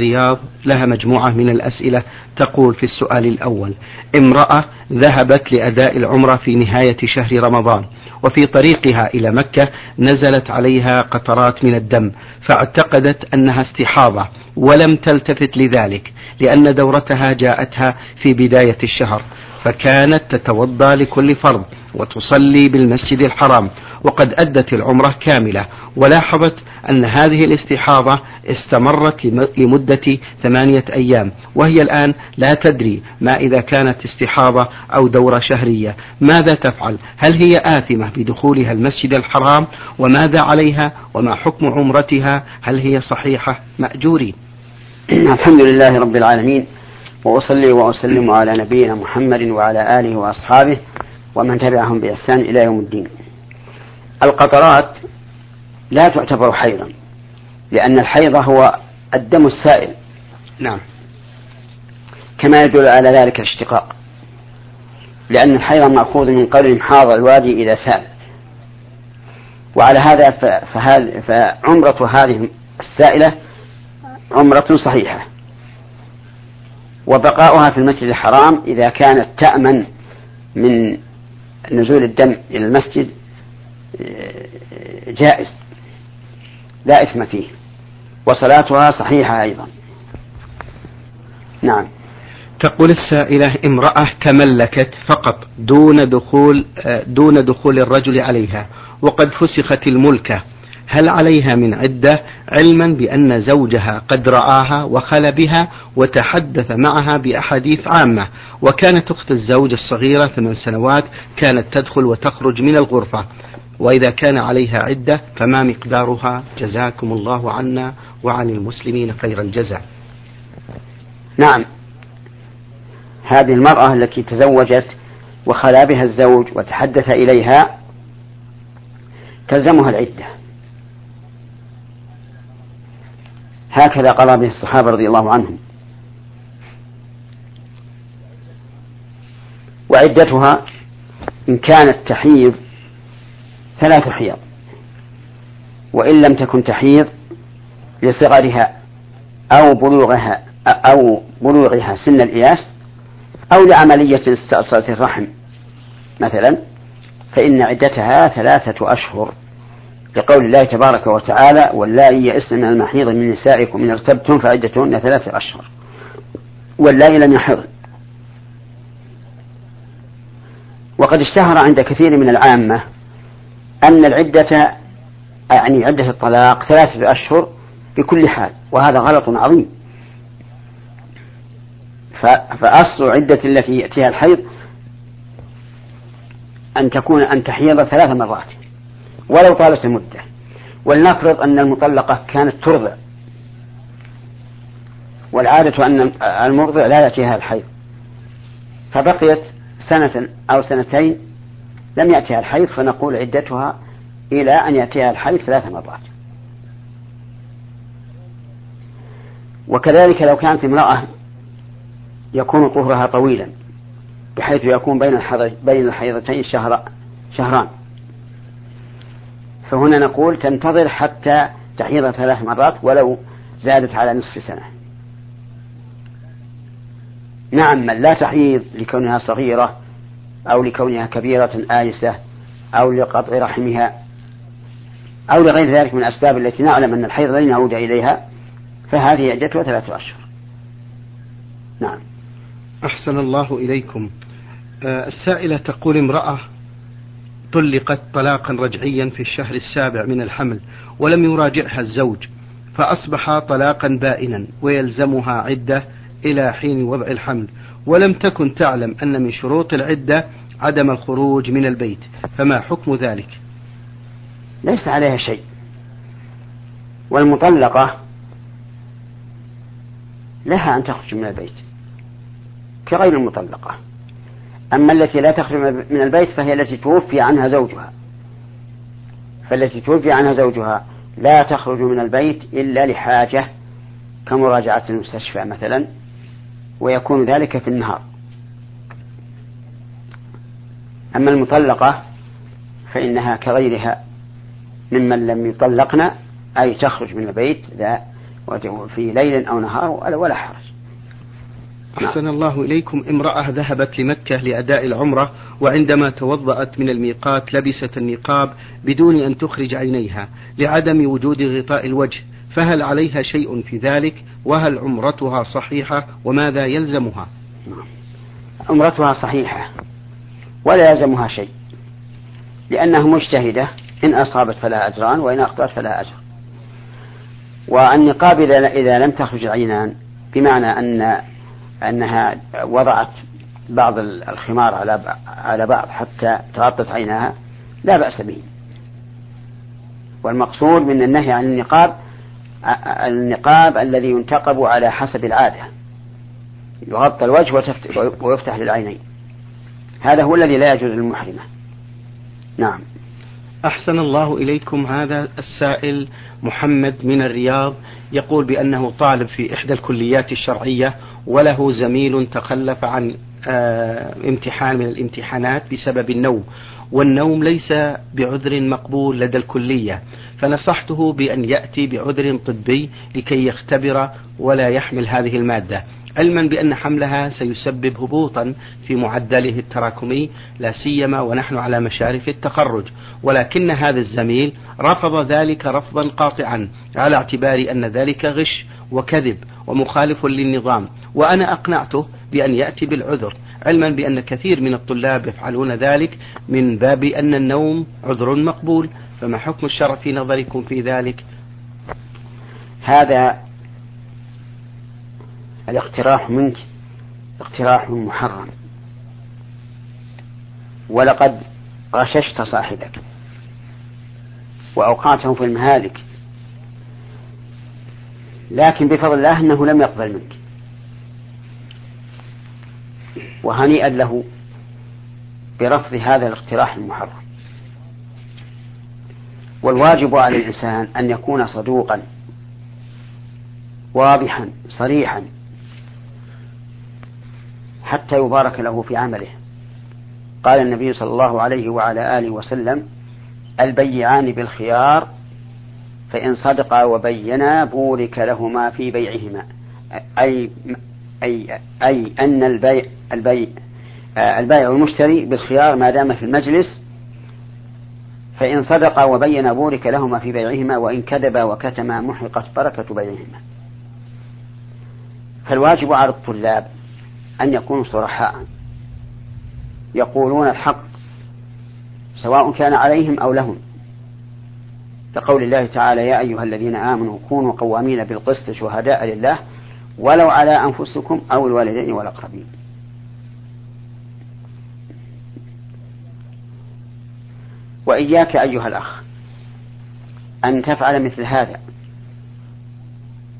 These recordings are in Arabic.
رياض لها مجموعة من الأسئلة تقول في السؤال الأول. امرأة ذهبت لأداء العمرة في نهاية شهر رمضان وفي طريقها إلى مكة نزلت عليها قطرات من الدم فاعتقدت أنها استحاضة ولم تلتفت لذلك لأن دورتها جاءتها في بداية الشهر. فكانت تتوضأ لكل فرض وتصلي بالمسجد الحرام وقد أدت العمرة كاملة ولاحظت أن هذه الاستحاضة استمرت لمدة ثمانية أيام وهي الآن لا تدري ما إذا كانت استحاضة أو دورة شهرية. ماذا تفعل؟ هل هي آثمة بدخولها المسجد الحرام؟ وماذا عليها؟ وما حكم عمرتها؟ هل هي صحيحة؟ مأجورين الحمد لله رب العالمين. وأصلي وأسلم على نبينا محمد وعلى آله وأصحابه ومن تبعهم بإحسان إلى يوم الدين. القطرات لا تعتبر حيضا لأن الحيض هو الدم السائل. نعم. كما يدل على ذلك الاشتقاق. لأن الحيض مأخوذ من قول حاض الوادي إذا سأل. وعلى هذا فعمرة هذه السائلة عمرة صحيحة. وبقاؤها في المسجد الحرام إذا كانت تأمن من نزول الدم إلى المسجد جائز. لا إثم فيه. وصلاتها صحيحة أيضا. نعم. تقول السائلة امرأة تملكت فقط دون دخول دون دخول الرجل عليها وقد فسخت الملكة هل عليها من عدة علما بأن زوجها قد رآها وخل بها وتحدث معها بأحاديث عامة وكانت أخت الزوج الصغيرة ثمان سنوات كانت تدخل وتخرج من الغرفة وإذا كان عليها عدة فما مقدارها؟ جزاكم الله عنا وعن المسلمين خير الجزاء. نعم. هذه المرأة التي تزوجت وخلا بها الزوج وتحدث إليها تلزمها العدة. هكذا قضى به الصحابة رضي الله عنهم. وعدتها إن كانت تحيض ثلاث حيض وإن لم تكن تحيض لصغرها أو بلوغها أو بلوغها سن الإياس أو لعملية استئصال الرحم مثلا فإن عدتها ثلاثة أشهر. لقول الله تبارك وتعالى واللائي يئسن من المحيض من نسائكم إن ارتبتم فعدتهن ثلاثة أشهر. واللائي لم يحضن. وقد اشتهر عند كثير من العامة أن العدة يعني عدة الطلاق ثلاثة أشهر بكل حال وهذا غلط عظيم. فأصل عدة التي يأتيها الحيض أن تكون أن تحيض ثلاث مرات. ولو طالت المدة ولنفرض أن المطلقة كانت ترضع. والعادة أن المرضع لا يأتيها الحيض. فبقيت سنة أو سنتين لم يأتيها الحيض فنقول عدتها إلى أن يأتيها الحيض ثلاث مرات. وكذلك لو كانت امرأة يكون طهرها طويلا بحيث يكون بين بين الحيضتين شهر شهران. فهنا نقول تنتظر حتى تحيض ثلاث مرات ولو زادت على نصف سنة. نعم من لا تحيض لكونها صغيرة أو لكونها كبيرة آيسة أو لقطع رحمها أو لغير ذلك من الأسباب التي نعلم أن الحيض لن يعود إليها فهذه عدتها ثلاثة أشهر. نعم. أحسن الله إليكم. آه السائلة تقول امرأة طلقت طلاقا رجعيا في الشهر السابع من الحمل ولم يراجعها الزوج فأصبح طلاقا بائنا ويلزمها عدة إلى حين وضع الحمل. ولم تكن تعلم أن من شروط العدة عدم الخروج من البيت فما حكم ذلك؟ ليس عليها شيء. والمطلقة لها أن تخرج من البيت كغير المطلقة. أما التي لا تخرج من البيت فهي التي توفي عنها زوجها. فالتي توفي عنها زوجها لا تخرج من البيت إلا لحاجة كمراجعة المستشفى مثلا ويكون ذلك في النهار. أما المطلقة فإنها كغيرها ممن لم يطلقن أي تخرج من البيت في ليل أو نهار ولا حرج. أحسن الله إليكم. امرأة ذهبت لمكة لأداء العمرة وعندما توضأت من الميقات لبست النقاب بدون أن تخرج عينيها لعدم وجود غطاء الوجه فهل عليها شيء في ذلك؟ وهل عمرتها صحيحة؟ وماذا يلزمها؟ عمرتها صحيحة ولا يلزمها شيء لأنها مجتهدة إن أصابت فلها أجران وإن أخطأت فلها أجر. والنقاب إذا لم تخرج العينان بمعنى أن أنها وضعت بعض الخمار على على بعض حتى تغطت عيناها لا بأس به. والمقصود من النهي عن النقاب النقاب الذي ينتقب على حسب العادة. يغطى الوجه ويفتح للعينين. هذا هو الذي لا يجوز للمحرمة. نعم. أحسن الله إليكم هذا السائل محمد من الرياض يقول بأنه طالب في إحدى الكليات الشرعية وله زميل تخلف عن آه، امتحان من الامتحانات بسبب النوم. والنوم ليس بعذر مقبول لدى الكلية فنصحته بأن يأتي بعذر طبي لكي يختبر ولا يحمل هذه المادة علما بأن حملها سيسبب هبوطا في معدله التراكمي لا سيما ونحن على مشارف التخرج ولكن هذا الزميل رفض ذلك رفضا قاطعا على اعتبار أن ذلك غش وكذب ومخالف للنظام وأنا أقنعته بأن يأتي بالعذر. علما بأن كثير من الطلاب يفعلون ذلك من باب أن النوم عذر مقبول. فما حكم الشرع في نظركم في ذلك؟ هذا الاقتراح منك اقتراح محرم. ولقد غششت صاحبك وأوقعته في المهالك لكن بفضل الله أنه لم يقبل منك. وهنيئا له برفض هذا الاقتراح المحرم. والواجب على الإنسان أن يكون صدوقا واضحا صريحا حتى يبارك له في عمله. قال النبي صلى الله عليه وعلى آله وسلم البيعان بالخيار فإن صدقا وبينا بورك لهما في بيعهما. أي أي أي أن البيع البيع البائع والمشتري بالخيار ما دام في المجلس فإن صدقا وبينا بورك لهما في بيعهما وإن كذبا وكتما محقت بركة بيعهما. فالواجب على الطلاب أن يكونوا صرحاء يقولون الحق سواء كان عليهم أو لهم. كقول الله تعالى يا أيها الذين آمنوا كونوا قوامين بالقسط شهداء لله ولو على أنفسكم أو الوالدين والأقربين. وإياك أيها الأخ أن تفعل مثل هذا.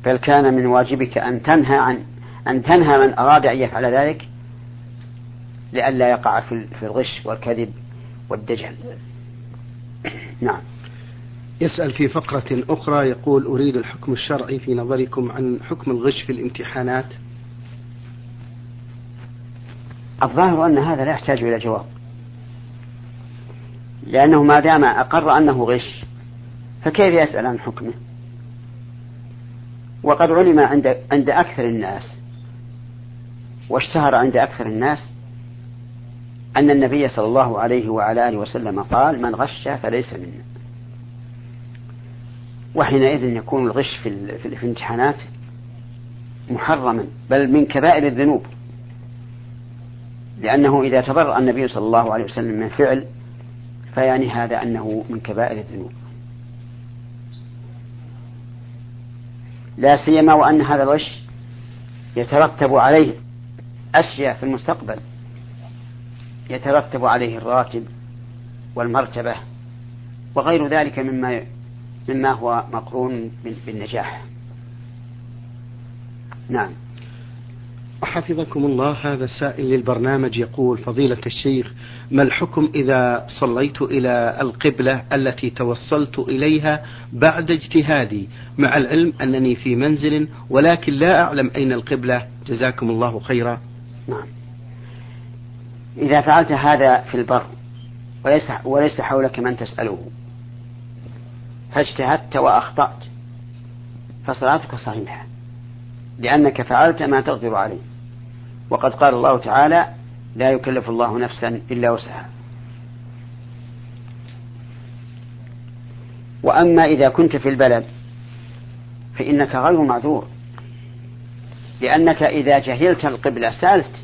بل كان من واجبك أن تنهى عن أن تنهى من أراد أن يفعل ذلك لئلا يقع في الغش والكذب والدجل. نعم. يسأل في فقرة أخرى يقول أريد الحكم الشرعي في نظركم عن حكم الغش في الامتحانات. الظاهر أن هذا لا يحتاج إلى جواب. لأنه ما دام أقر أنه غش فكيف يسأل عن حكمه؟ وقد علم عند عند أكثر الناس واشتهر عند أكثر الناس أن النبي صلى الله عليه وعلى آله وسلم قال من غش فليس منا. وحينئذ يكون الغش في, في الامتحانات محرما بل من كبائر الذنوب. لأنه إذا تبرأ النبي صلى الله عليه وسلم من فعل فيعني هذا أنه من كبائر الذنوب. لا سيما وأن هذا الغش يترتب عليه أشياء في المستقبل. يترتب عليه الراتب والمرتبة وغير ذلك مما مما هو مقرون بالنجاح. نعم. حفظكم الله هذا السائل للبرنامج يقول فضيلة الشيخ ما الحكم إذا صليت إلى القبلة التي توصلت إليها بعد اجتهادي؟ مع العلم أنني في منزل ولكن لا أعلم أين القبلة. جزاكم الله خيرا. نعم. إذا فعلت هذا في البر وليس, وليس حولك من تسأله. فاجتهدت وأخطأت. فصلاتك صحيحة لأنك فعلت ما تقدر عليه. وقد قال الله تعالى لا يكلف الله نفسا إلا وسعها. وأما إذا كنت في البلد فإنك غير معذور. لأنك إذا جهلت القبلة سألت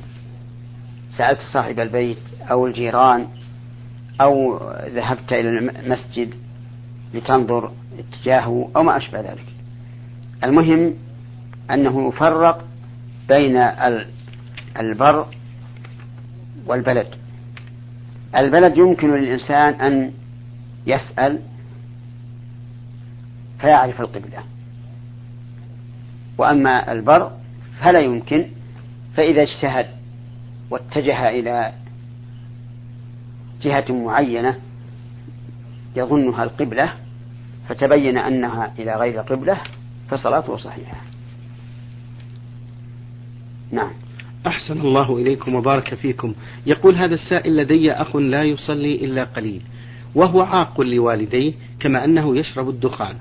سألت صاحب البيت أو الجيران أو ذهبت إلى المسجد لتنظر اتجاهه أو ما أشبه ذلك. المهم أنه يفرق بين البر والبلد. البلد يمكن للإنسان أن يسأل فيعرف القبلة. وأما البر فلا يمكن فإذا اجتهد واتجه إلى جهة معينة يظنها القبلة فتبين أنها إلى غير قبلة فصلاته صحيحة. نعم. أحسن الله إليكم وبارك فيكم. يقول هذا السائل لدي أخ لا يصلي إلا قليل. وهو عاق لوالديه كما أنه يشرب الدخان.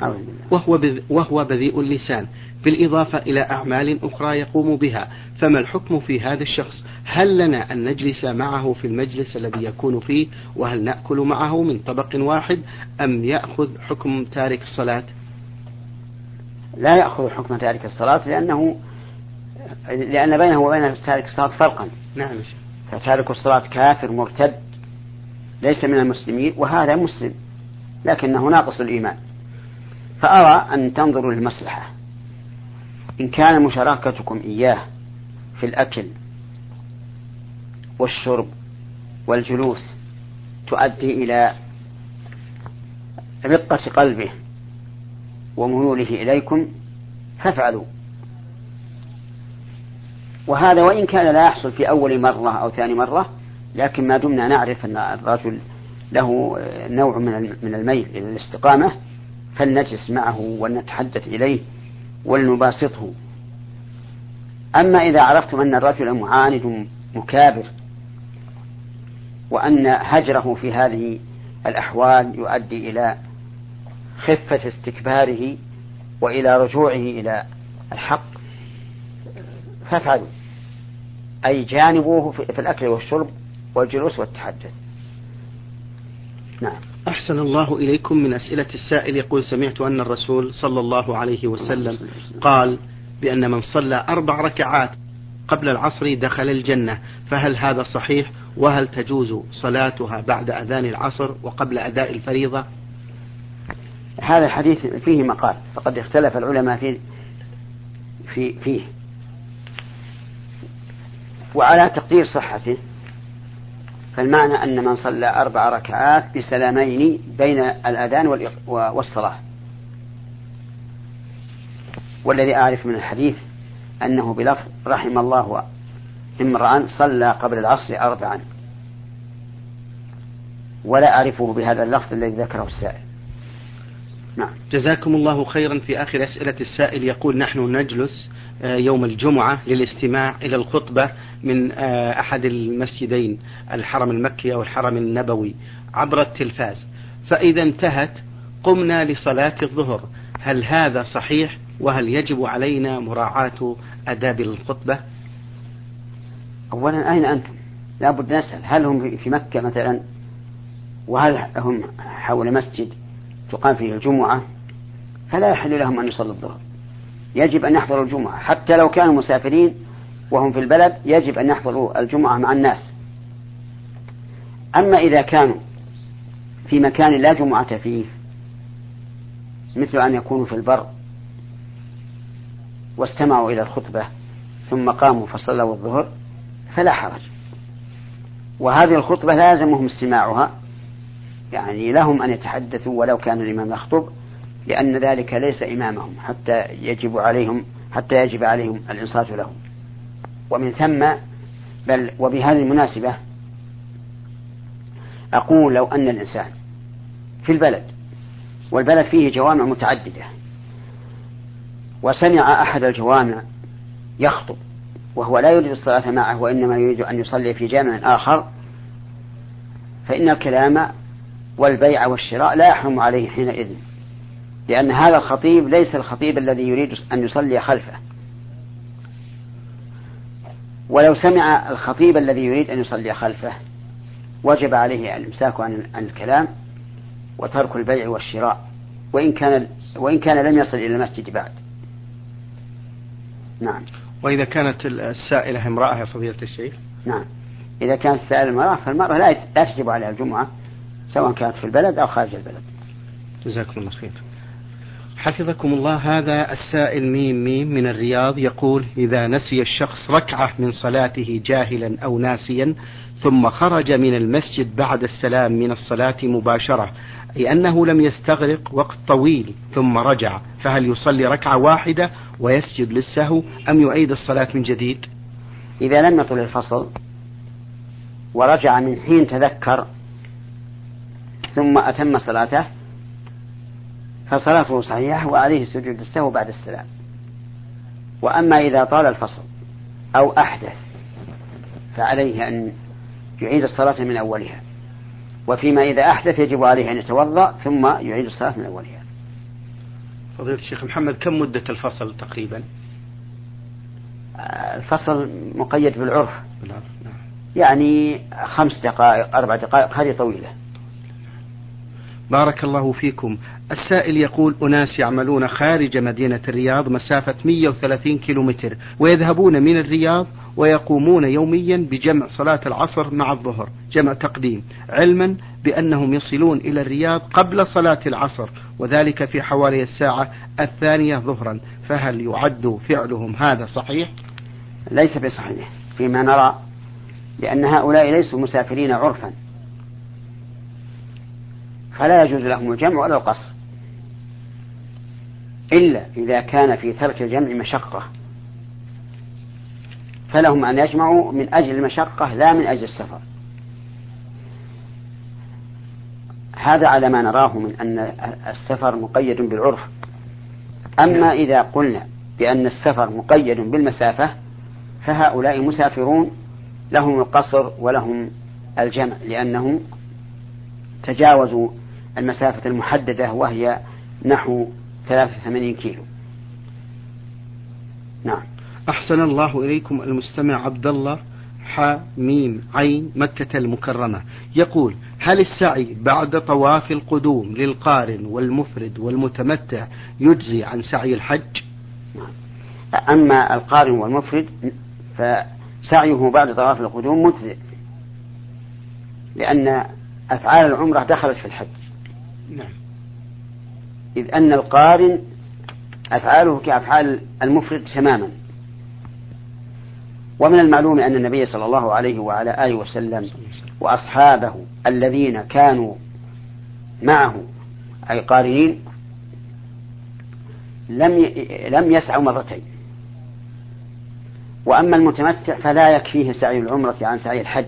وهو, بذ وهو بذيء اللسان. بالإضافة إلى أعمال أخرى يقوم بها. فما الحكم في هذا الشخص؟ هل لنا أن نجلس معه في المجلس الذي يكون فيه؟ وهل نأكل معه من طبق واحد؟ أم يأخذ حكم تارك الصلاة؟ لا يأخذ حكم تارك الصلاة لأنه لأن بينه وبين تارك الصلاة فرقا. نعم فتارك الصلاة كافر مرتد. ليس من المسلمين وهذا مسلم لكنه ناقص الإيمان. فأرى أن تنظروا للمصلحة. إن كان مشاركتكم إياه في الأكل والشرب والجلوس تؤدي إلى رقة قلبه وميوله إليكم فافعلوا. وهذا وإن كان لا يحصل في أول مرة أو ثاني مرة لكن ما دمنا نعرف أن الرجل له نوع من الميل إلى الاستقامة فلنجلس معه ولنتحدث إليه ولنباسطه. أما إذا عرفتم أن الرجل معاند مكابر وأن هجره في هذه الأحوال يؤدي إلى خفة استكباره وإلى رجوعه إلى الحق فافعلوا. أي جانبوه في الأكل والشرب والجلوس والتحدث. نعم. أحسن الله إليكم من أسئلة السائل يقول سمعت أن الرسول صلى الله عليه وسلم قال بأن من صلى أربع ركعات قبل العصر دخل الجنة فهل هذا صحيح؟ وهل تجوز صلاتها بعد أذان العصر وقبل أداء الفريضة؟ هذا الحديث فيه مقال فقد اختلف العلماء في في فيه. وعلى تقدير صحته فالمعنى أن من صلى أربع ركعات بسلامين بين الأذان والصلاة. والذي أعرف من الحديث أنه بلفظ رحم الله امرأ صلى قبل العصر أربعا. ولا أعرفه بهذا اللفظ الذي ذكره السائل. نعم. جزاكم الله خيرا في آخر أسئلة السائل يقول نحن نجلس آه، يوم الجمعة للاستماع إلى الخطبة من آه، أحد المسجدين الحرم المكي أو الحرم النبوي عبر التلفاز. فإذا انتهت قمنا لصلاة الظهر. هل هذا صحيح؟ وهل يجب علينا مراعاة أداب الخطبة؟ أولا أين أنتم؟ لا بد نسأل. هل هم في مكة مثلا؟ وهل هم حول مسجد؟ تقام فيه الجمعة فلا يحل لهم أن يصلوا الظهر. يجب أن يحضروا الجمعة. حتى لو كانوا مسافرين وهم في البلد يجب أن يحضروا الجمعة مع الناس. أما إذا كانوا في مكان لا جمعة فيه مثل أن يكونوا في البر واستمعوا إلى الخطبة ثم قاموا فصلوا الظهر فلا حرج. وهذه الخطبة لازمهم استماعها. يعني لهم أن يتحدثوا ولو كان الإمام يخطب لأن ذلك ليس إمامهم حتى يجب عليهم حتى يجب عليهم الإنصات له ومن ثم بل وبهذه المناسبة أقول لو أن الإنسان في البلد والبلد فيه جوامع متعددة وسمع أحد الجوامع يخطب وهو لا يريد الصلاة معه وإنما يريد أن يصلي في جامع آخر فإن الكلام والبيع والشراء لا يحرم عليه حينئذ لأن هذا الخطيب ليس الخطيب الذي يريد أن يصلي خلفه ولو سمع الخطيب الذي يريد أن يصلي خلفه وجب عليه الإمساك عن الكلام وترك البيع والشراء وإن كان وإن كان لم يصل إلى المسجد بعد. نعم. وإذا كانت السائلة امرأة يا فضيلة الشيخ؟ نعم. إذا كانت السائلة امرأة فالمرأة لا لا تجب عليها الجمعة سواء كانت في البلد أو خارج البلد. جزاكم الله خير. حفظكم الله هذا السائل ميم ميم من الرياض يقول إذا نسي الشخص ركعة من صلاته جاهلا أو ناسيا ثم خرج من المسجد بعد السلام من الصلاة مباشرة أي أنه لم يستغرق وقت طويل ثم رجع فهل يصلي ركعة واحدة ويسجد للسهو أم يعيد الصلاة من جديد إذا لم يطل الفصل ورجع من حين تذكر ثم أتم صلاته فصلاته صحيحة وعليه سجود السهو بعد السلام. وأما إذا طال الفصل أو أحدث فعليه أن يعيد الصلاة من أولها. وفيما إذا أحدث يجب عليه أن يتوضأ ثم يعيد الصلاة من أولها. فضيلة الشيخ محمد كم مدة الفصل تقريبا؟ الفصل مقيد بالعرف. بالعرف نعم. يعني خمس دقائق أربع دقائق هذه طويلة. بارك الله فيكم. السائل يقول أناس يعملون خارج مدينة الرياض مسافة 130 كيلومتر ويذهبون من الرياض ويقومون يوميا بجمع صلاة العصر مع الظهر جمع تقديم علما بأنهم يصلون إلى الرياض قبل صلاة العصر وذلك في حوالي الساعة الثانية ظهرا. فهل يعد فعلهم هذا صحيح؟ ليس بصحيح فيما نرى لأن هؤلاء ليسوا مسافرين عرفا. فلا يجوز لهم الجمع ولا القصر. إلا إذا كان في ترك الجمع مشقة. فلهم أن يجمعوا من أجل المشقة لا من أجل السفر. هذا على ما نراه من أن السفر مقيد بالعرف. أما إذا قلنا بأن السفر مقيد بالمسافة فهؤلاء مسافرون لهم القصر ولهم الجمع لأنهم تجاوزوا المسافة المحددة وهي نحو 83 كيلو. نعم. أحسن الله إليكم المستمع عبد الله حميم عين مكة المكرمة. يقول هل السعي بعد طواف القدوم للقارن والمفرد والمتمتع يجزي عن سعي الحج؟ أما القارن والمفرد فسعيه بعد طواف القدوم مجزئ لأن أفعال العمرة دخلت في الحج. نعم. إذ أن القارن أفعاله كأفعال المفرد تماما. ومن المعلوم أن النبي صلى الله عليه وعلى آله وسلم وأصحابه الذين كانوا معه أي قارنين لم لم يسعوا مرتين. وأما المتمتع فلا يكفيه سعي العمرة عن سعي الحج.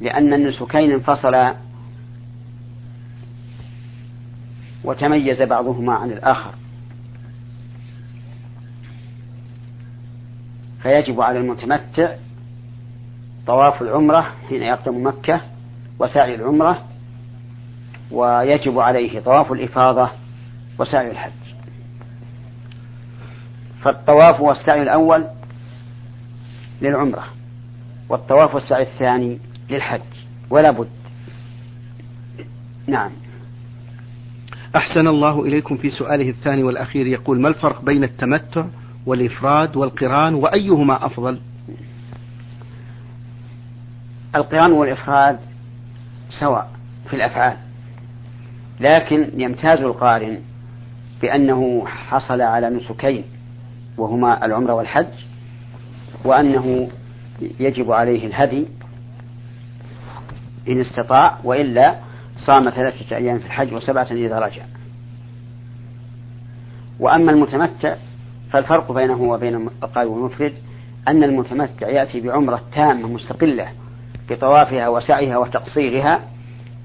لأن النسكين انفصلا وتميز بعضهما عن الآخر. فيجب على المتمتع طواف العمرة حين يقدم مكة وسعي العمرة ويجب عليه طواف الإفاضة وسعي الحج. فالطواف والسعي الأول للعمرة والطواف والسعي الثاني للحج ولا بد. نعم. أحسن الله إليكم في سؤاله الثاني والأخير. يقول ما الفرق بين التمتع والإفراد والقران وأيهما أفضل؟ القران والإفراد سواء في الأفعال لكن يمتاز القارن بأنه حصل على نسكين وهما العمرة والحج وأنه يجب عليه الهدي إن استطاع وإلا صام ثلاثة أيام في الحج وسبعة إذا رجع. وأما المتمتع فالفرق بينه وبين القارئ والمفرد أن المتمتع يأتي بعمرة تامة مستقلة بطوافها وسعيها وتقصيرها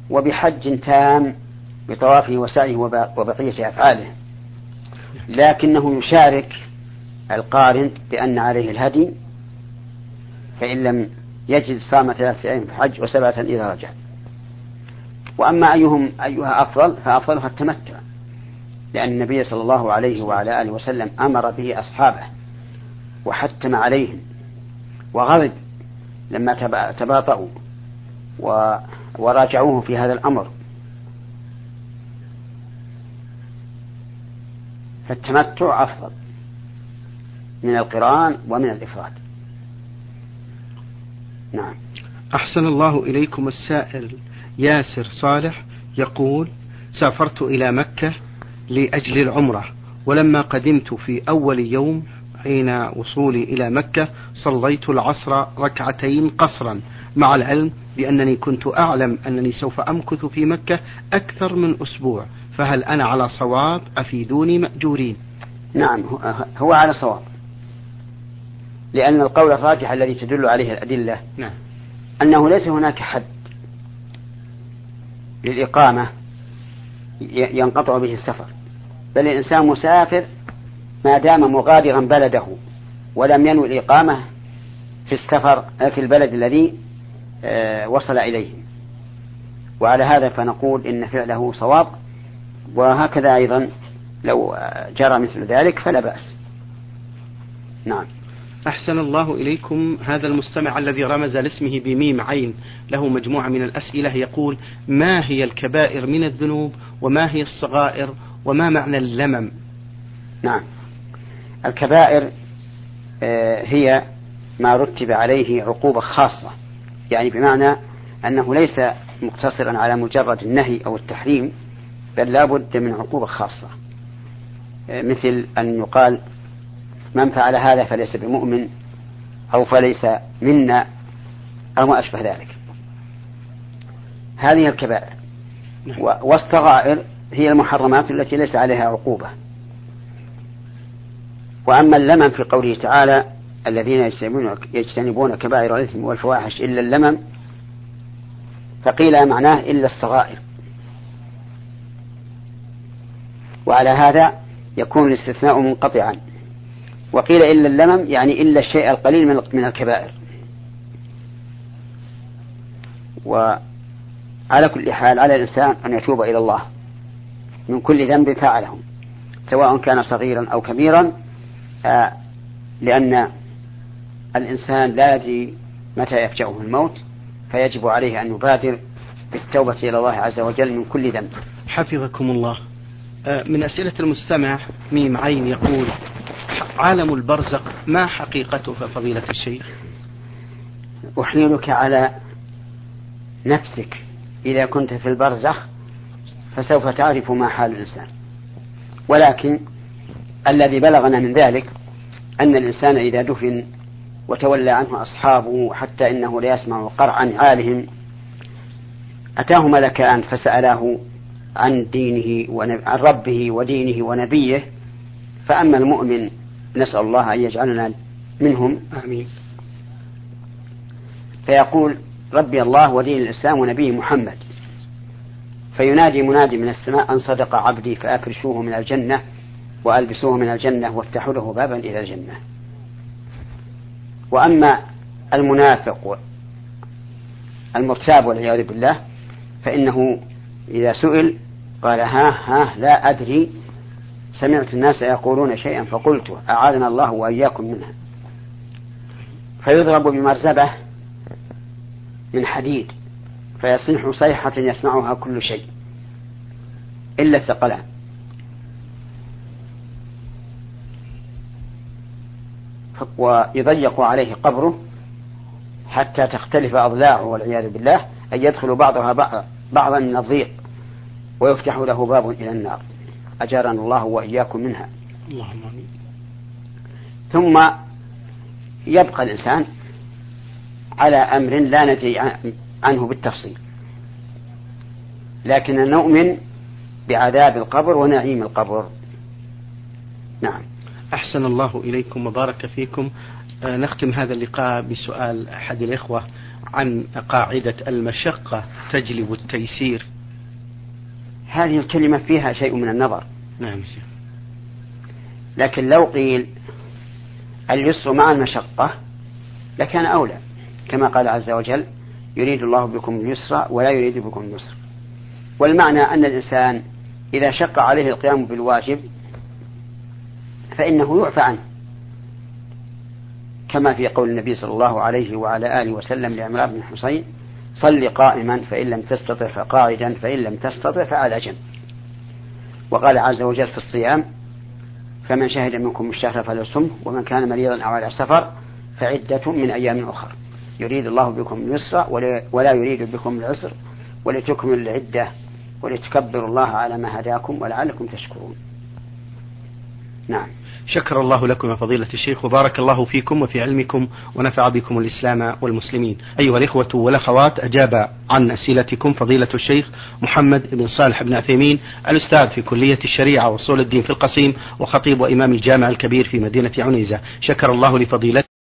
وبحج تام بطوافه وسعيه وبقية أفعاله. لكنه يشارك القارن بأن عليه الهدي فإن لم يجد صام ثلاثة أيام في الحج وسبعة إذا رجع. وأما أيهم أيها أفضل فأفضلها التمتع لأن النبي صلى الله عليه وعلى آله وسلم أمر به أصحابه وحتم عليهم وغضب لما تباطؤوا وراجعوه في هذا الأمر. فالتمتع أفضل من القران ومن الإفراد. نعم. أحسن الله إليكم السائل. ياسر صالح يقول سافرت إلى مكة لأجل العمرة ولما قدمت في أول يوم حين وصولي إلى مكة صليت العصر ركعتين قصرا مع العلم بأنني كنت أعلم أنني سوف أمكث في مكة أكثر من أسبوع فهل أنا على صواب أفيدوني مأجورين نعم هو على صواب لأن القول الراجح الذي تدل عليه الأدلة نعم. أنه ليس هناك حد للإقامة ينقطع به السفر. بل الإنسان مسافر ما دام مغادرا بلده ولم ينوي الإقامة في السفر في البلد الذي آه، وصل إليه. وعلى هذا فنقول إن فعله صواب وهكذا أيضا لو جرى مثل ذلك فلا بأس. نعم. أحسن الله إليكم هذا المستمع الذي رمز لاسمه بميم عين. له مجموعة من الأسئلة. يقول ما هي الكبائر من الذنوب؟ وما هي الصغائر؟ وما معنى اللمم؟ نعم. الكبائر آه، هي ما رتب عليه عقوبة خاصة. يعني بمعنى أنه ليس مقتصرا على مجرد النهي أو التحريم بل لا بد من عقوبة خاصة. آه، مثل أن يقال من فعل هذا فليس بمؤمن أو فليس منا أو ما أشبه ذلك. هذه الكبائر. نعم. والصغائر هي المحرمات التي ليس عليها عقوبة. وأما اللمم في قوله تعالى الذين يجتنبون, يجتنبون كبائر الإثم والفواحش إلا اللمم فقيل معناه إلا الصغائر. وعلى هذا يكون الاستثناء منقطعا. وقيل إلا اللمم يعني إلا الشيء القليل من الكبائر. وعلى كل حال على الإنسان أن يتوب إلى الله. من كل ذنب فعله سواء كان صغيرا أو كبيرا آه، لأن الإنسان لا يدري متى يفجأه الموت فيجب عليه أن يبادر بالتوبة إلى الله عز وجل من كل ذنب. حفظكم الله. آه، من أسئلة المستمع ميم عين يقول عالم البرزق ما حقيقته فضيلة الشيخ؟ أحيلك على نفسك. إذا كنت في البرزخ فسوف تعرف ما حال الإنسان. ولكن الذي بلغنا من ذلك أن الإنسان إذا دفن وتولى عنه أصحابه حتى إنه ليسمع قرع نعالهم أتاه ملكان فسألاه عن دينه عن ربه ودينه ونبيه فأما المؤمن نسأل الله أن يجعلنا منهم. آمين. فيقول ربي الله ودين الإسلام ونبيه محمد. فينادي منادي من السماء أن صدق عبدي فأفرشوه من الجنة وألبسوه من الجنة وافتحوا له بابا إلى الجنة. وأما المنافق المرتاب والعياذ بالله فإنه إذا سئل قال ها ها لا أدري سمعت الناس يقولون شيئا فقلت أعاذنا الله وإياكم منها. فيضرب بمرزبة من حديد فيصيح صيحة يسمعها كل شيء إلا الثقلان. ويضيق عليه قبره حتى تختلف أضلاعه والعياذ بالله أن يدخل بعضها بعضا من الضيق ويفتح له باب إلى النار. أجارنا الله وإياكم منها. اللهم آمين. ثم يبقى الإنسان على أمر لا ندري عنه بالتفصيل. لكن نؤمن بعذاب القبر ونعيم القبر. نعم. أحسن الله إليكم وبارك فيكم. آه، نختم هذا اللقاء بسؤال أحد الإخوة عن قاعدة المشقة تجلب التيسير. هذه الكلمة فيها شيء من النظر. نعم لكن لو قيل اليسر مع المشقة لكان أولى. كما قال عز وجل يريد الله بكم اليسر ولا يريد بكم اليسر. والمعنى أن الإنسان إذا شق عليه القيام بالواجب فإنه يعفى عنه. كما في قول النبي صلى الله عليه وعلى آله وسلم لعمران بن حسين صل قائما فإن لم تستطع فقاعدا فإن لم تستطع فعلى جنب. وقال عز وجل في الصيام فمن شهد منكم الشهر فليصمه ومن كان مريضا أو على سفر فعدة من أيام أخرى. يريد الله بكم اليسر ولا يريد بكم العسر ولتكملوا العدة ولتكبروا الله على ما هداكم ولعلكم تشكرون. نعم. شكر الله لكم يا فضيلة الشيخ وبارك الله فيكم وفي علمكم ونفع بكم الإسلام والمسلمين. أيها الإخوة والأخوات أجاب عن أسئلتكم فضيلة الشيخ محمد بن صالح بن عثيمين الأستاذ في كلية الشريعة وصول الدين في القصيم وخطيب وإمام الجامع الكبير في مدينة عنيزة. شكر الله لفضيلته.